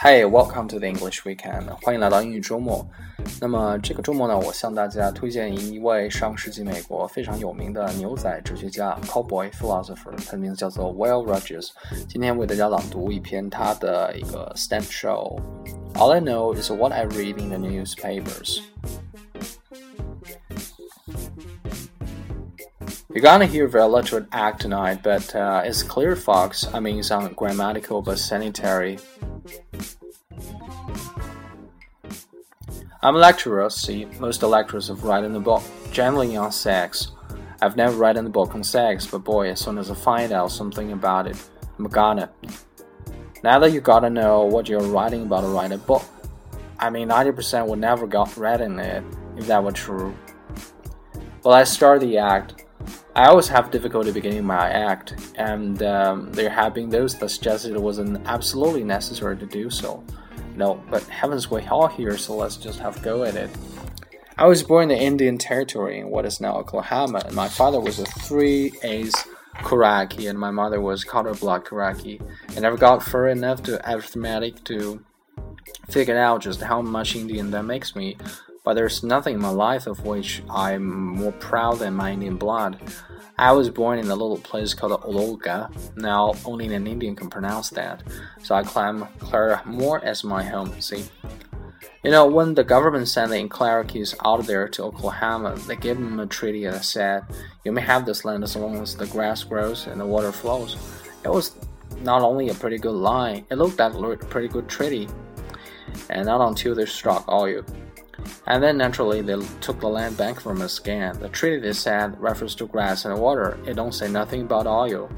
Hey, welcome to the English Weekend，欢迎来到英语周末。那么这个周末呢，我向大家推荐一位上世纪美国非常有名的牛仔哲学家 （cowboy philosopher），他的名字叫做 Will Rogers。今天为大家朗读一篇他的一个 stand show。All I know is what I read in the newspapers. You're gonna hear very little act tonight, but uh, it's clear, Fox. I mean, it's grammatical but sanitary. I'm a lecturer, see, most lecturers have written a book, generally on sex. I've never written a book on sex, but boy, as soon as I find out something about it, I'm gonna. Now that you gotta know what you're writing about to write a book. I mean, 90% would never got read in it, if that were true. Well, I start the act. I always have difficulty beginning my act, and um, there have been those that suggested it wasn't absolutely necessary to do so. No, but heavens, we're here, so let's just have a go at it. I was born in the Indian Territory in what is now Oklahoma, and my father was a three A's Cherokee, and my mother was quarter block Cherokee. I never got far enough to arithmetic to figure out just how much Indian that makes me, but there's nothing in my life of which I'm more proud than my Indian blood. I was born in a little place called Oologah. Now only an Indian can pronounce that, so I claim Claremore as my home. See, you know, when the government sent the Inclaraquis out there to Oklahoma, they gave them a treaty that said, "You may have this land as long as the grass grows and the water flows." It was not only a pretty good line; it looked like a pretty good treaty. And not until they struck oil. And then naturally they took the land back from us again. The treaty they said refers to grass and water. It don't say nothing about oil.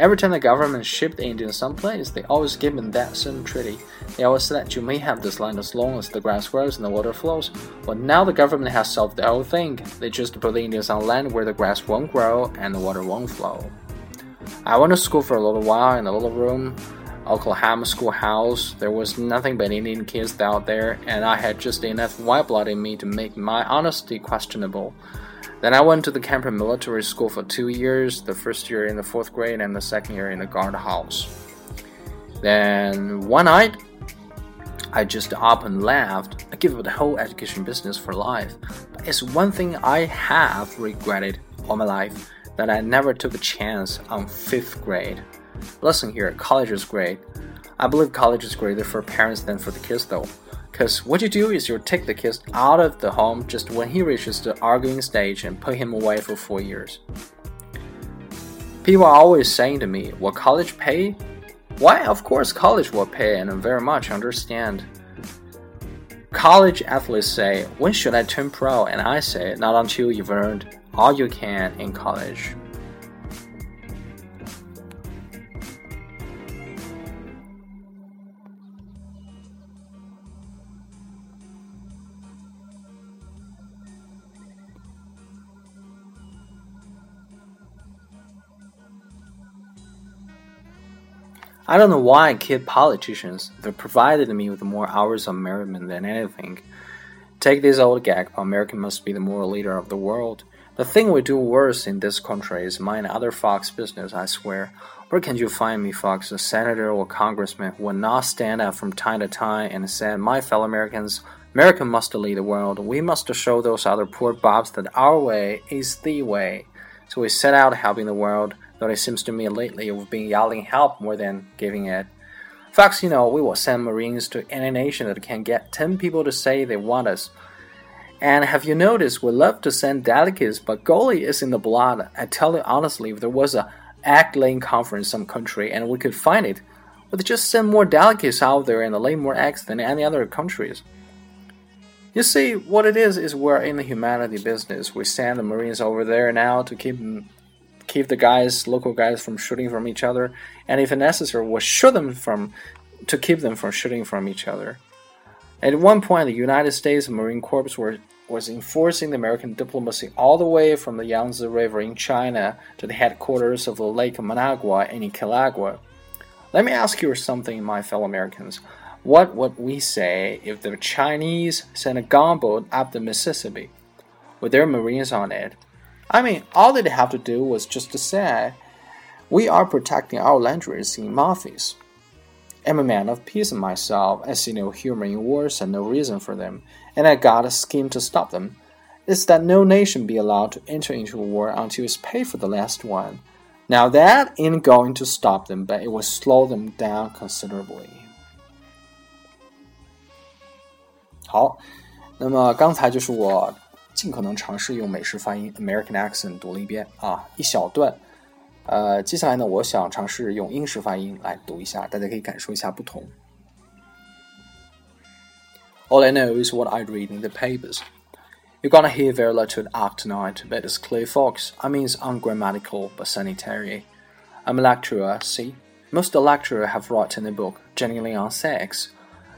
Every time the government shipped the Indians someplace, they always give them that same treaty. They always said that you may have this land as long as the grass grows and the water flows. But now the government has solved the whole thing. They just put the Indians on land where the grass won't grow and the water won't flow. I went to school for a little while in a little room Oklahoma schoolhouse. There was nothing but Indian kids out there, and I had just enough white blood in me to make my honesty questionable. Then I went to the Kemper Military School for two years, the first year in the fourth grade and the second year in the guardhouse. Then one night, I just up and left. I give up the whole education business for life. But it's one thing I have regretted all my life that I never took a chance on fifth grade. Listen here, college is great. I believe college is greater for parents than for the kids though. Because what you do is you take the kid out of the home just when he reaches the arguing stage and put him away for four years. People are always saying to me, Will college pay? Why, of course, college will pay, and I very much understand. College athletes say, When should I turn pro? And I say, Not until you've earned all you can in college. I don't know why I kid politicians. They provided me with more hours of merriment than anything. Take this old gag, America must be the moral leader of the world. The thing we do worse in this country is mind other Fox business, I swear. Where can you find me, Fox, a senator or congressman who will not stand up from time to time and say, My fellow Americans, America must lead the world. We must show those other poor bobs that our way is the way. So we set out helping the world though it seems to me lately we've been yelling help more than giving it. Facts, you know, we will send Marines to any nation that can get 10 people to say they want us. And have you noticed, we love to send delegates, but goalie is in the blood. I tell you honestly, if there was a egg laying conference some country and we could find it, we'd just send more delegates out there and lay more eggs than any other countries. You see, what it is is we're in the humanity business. We send the Marines over there now to keep keep the guys, local guys, from shooting from each other, and if necessary, will shoot them from to keep them from shooting from each other. At one point, the United States Marine Corps were, was enforcing the American diplomacy all the way from the Yangtze River in China to the headquarters of the Lake Managua in Nicaragua. Let me ask you something, my fellow Americans. What would we say if the Chinese sent a gunboat up the Mississippi with their Marines on it I mean, all they have to do was just to say, we are protecting our lands in Memphis. I'm a man of peace myself. I see no humor in wars and no reason for them, and I got a scheme to stop them. It's that no nation be allowed to enter into a war until it's paid for the last one. Now that ain't going to stop them, but it will slow them down considerably. 好，那么刚才就是我 尽可能尝试用美式发音 American accent 读了一遍啊，一小段。呃，接下来呢，我想尝试用英式发音来读一下，大家可以感受一下不同。All I know is what I read in the papers. You're gonna hear very little act tonight, but it's clear fox. I mean, it's ungrammatical but sanitary. I'm a lecturer, see? Most lecturers have written a book generally on sex.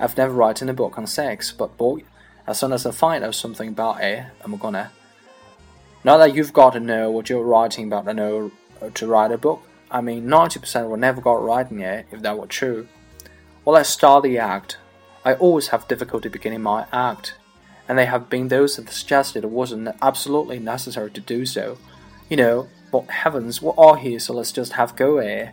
I've never written a book on sex, but boy, as soon as I find out something about it, I'm gonna. Not that you've got to know what you're writing about, to know to write a book. I mean, 90% will never got writing it if that were true. Well, let's start the act. I always have difficulty beginning my act, and there have been those that suggested it wasn't absolutely necessary to do so. You know, but heavens, we're all here, so let's just have go eh?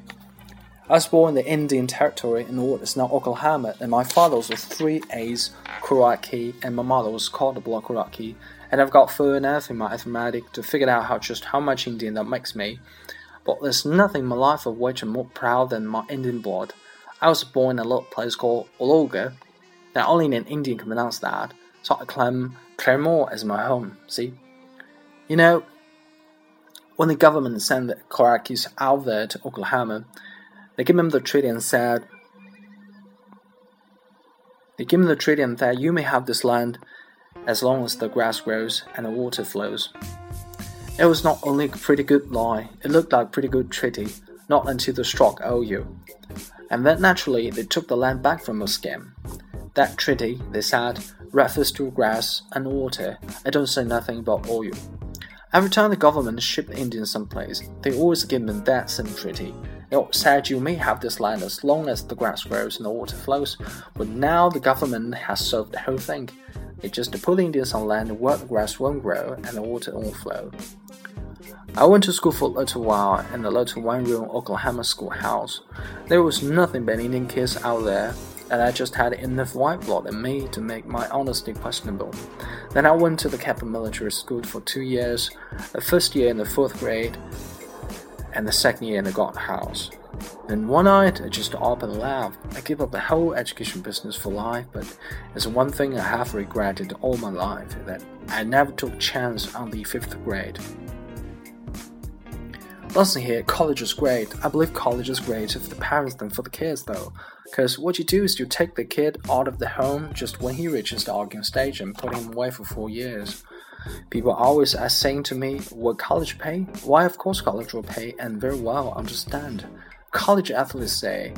I was born in the Indian Territory in what is now Oklahoma, and my father was three A's Cherokee, and my mother was called the Block Cherokee, and I've got fur enough in my arithmetic to figure out how just how much Indian that makes me. But there's nothing in my life of which I'm more proud than my Indian blood. I was born in a little place called Oologah. Now only an Indian can pronounce that, so I claim Claremore as my home, see? You know, when the government sent the Cherokees out there to Oklahoma, they gave him the treaty and said, they gave him the treaty and said, you may have this land as long as the grass grows and the water flows. It was not only a pretty good lie, it looked like a pretty good treaty, not until the struck OU. And then naturally they took the land back from the scam. That treaty, they said, refers to grass and water. I don't say nothing about oil. Every time the government shipped Indians someplace, they always give them that same treaty. It said you may have this land as long as the grass grows and the water flows, but now the government has solved the whole thing. It's just put Indians on land where the grass won't grow and the water won't flow. I went to school for a little while in a little one-room Oklahoma schoolhouse. There was nothing but Indian kids out there, and I just had enough white blood in me to make my honesty questionable. Then I went to the Kemper Military School for two years, the first year in the fourth grade, and the second year in the guardhouse. Then one night, I just up and laughed. I gave up the whole education business for life, but there's one thing I have regretted all my life that I never took chance on the fifth grade. Listen here, college is great. I believe college is great for the parents than for the kids though. Cause what you do is you take the kid out of the home just when he reaches the arguing stage and put him away for four years. People always are saying to me, Will college pay? Why, of course, college will pay, and very well understand. College athletes say,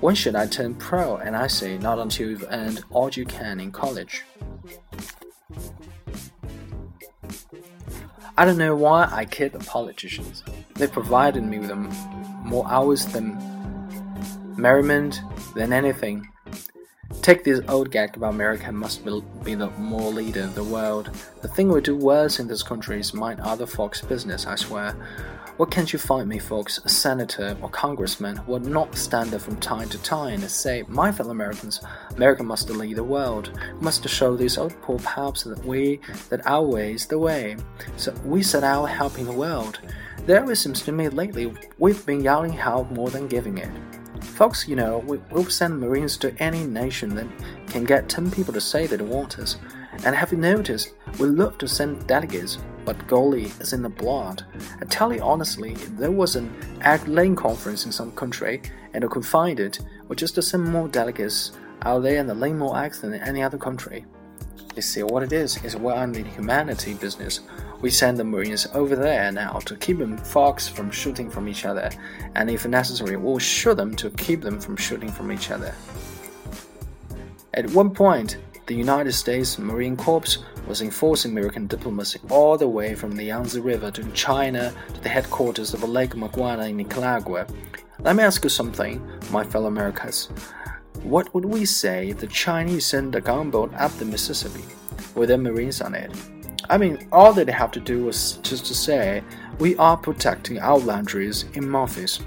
When should I turn pro? And I say, Not until you've earned all you can in college. I don't know why I kid the politicians. They provided me with more hours than merriment than anything. Take this old gag about America must be the moral leader of the world. The thing we do worse in this country is mind other folks' business, I swear. What can't you find me, folks, a senator or congressman would not stand up from time to time and say, My fellow Americans, America must lead the world. We must show these old poor paps that we, that our way is the way. So we set out helping the world. There it seems to me lately we've been yelling help more than giving it. Folks, you know, we, will send Marines to any nation that can get 10 people to say they want us. And have you noticed, we love to send delegates, but golly, is in the blood. I tell you honestly, if there was an egg laying conference in some country and I could find it, or just send more delegates out there and lay more eggs than in any other country. You see, what it is, is we're in the humanity business. We send the Marines over there now to keep them fox from shooting from each other, and if necessary, we'll shoot them to keep them from shooting from each other. At one point, the United States Marine Corps was enforcing American diplomacy all the way from the Yangtze River to China to the headquarters of Lake Managua in Nicaragua. Let me ask you something, my fellow Americans. What would we say if the Chinese sent a gunboat up the Mississippi with their Marines on it? I mean, all that they have to do was just to say, we are protecting our boundaries in Memphis.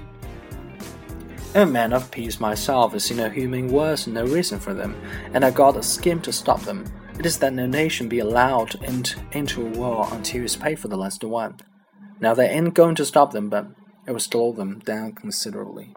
A man of peace myself, I see no human words and no reason for them, and I got a scheme to stop them. It is that no nation be allowed to enter a war until it's paid for the last one. Now they ain't going to stop them, but it will slow them down considerably.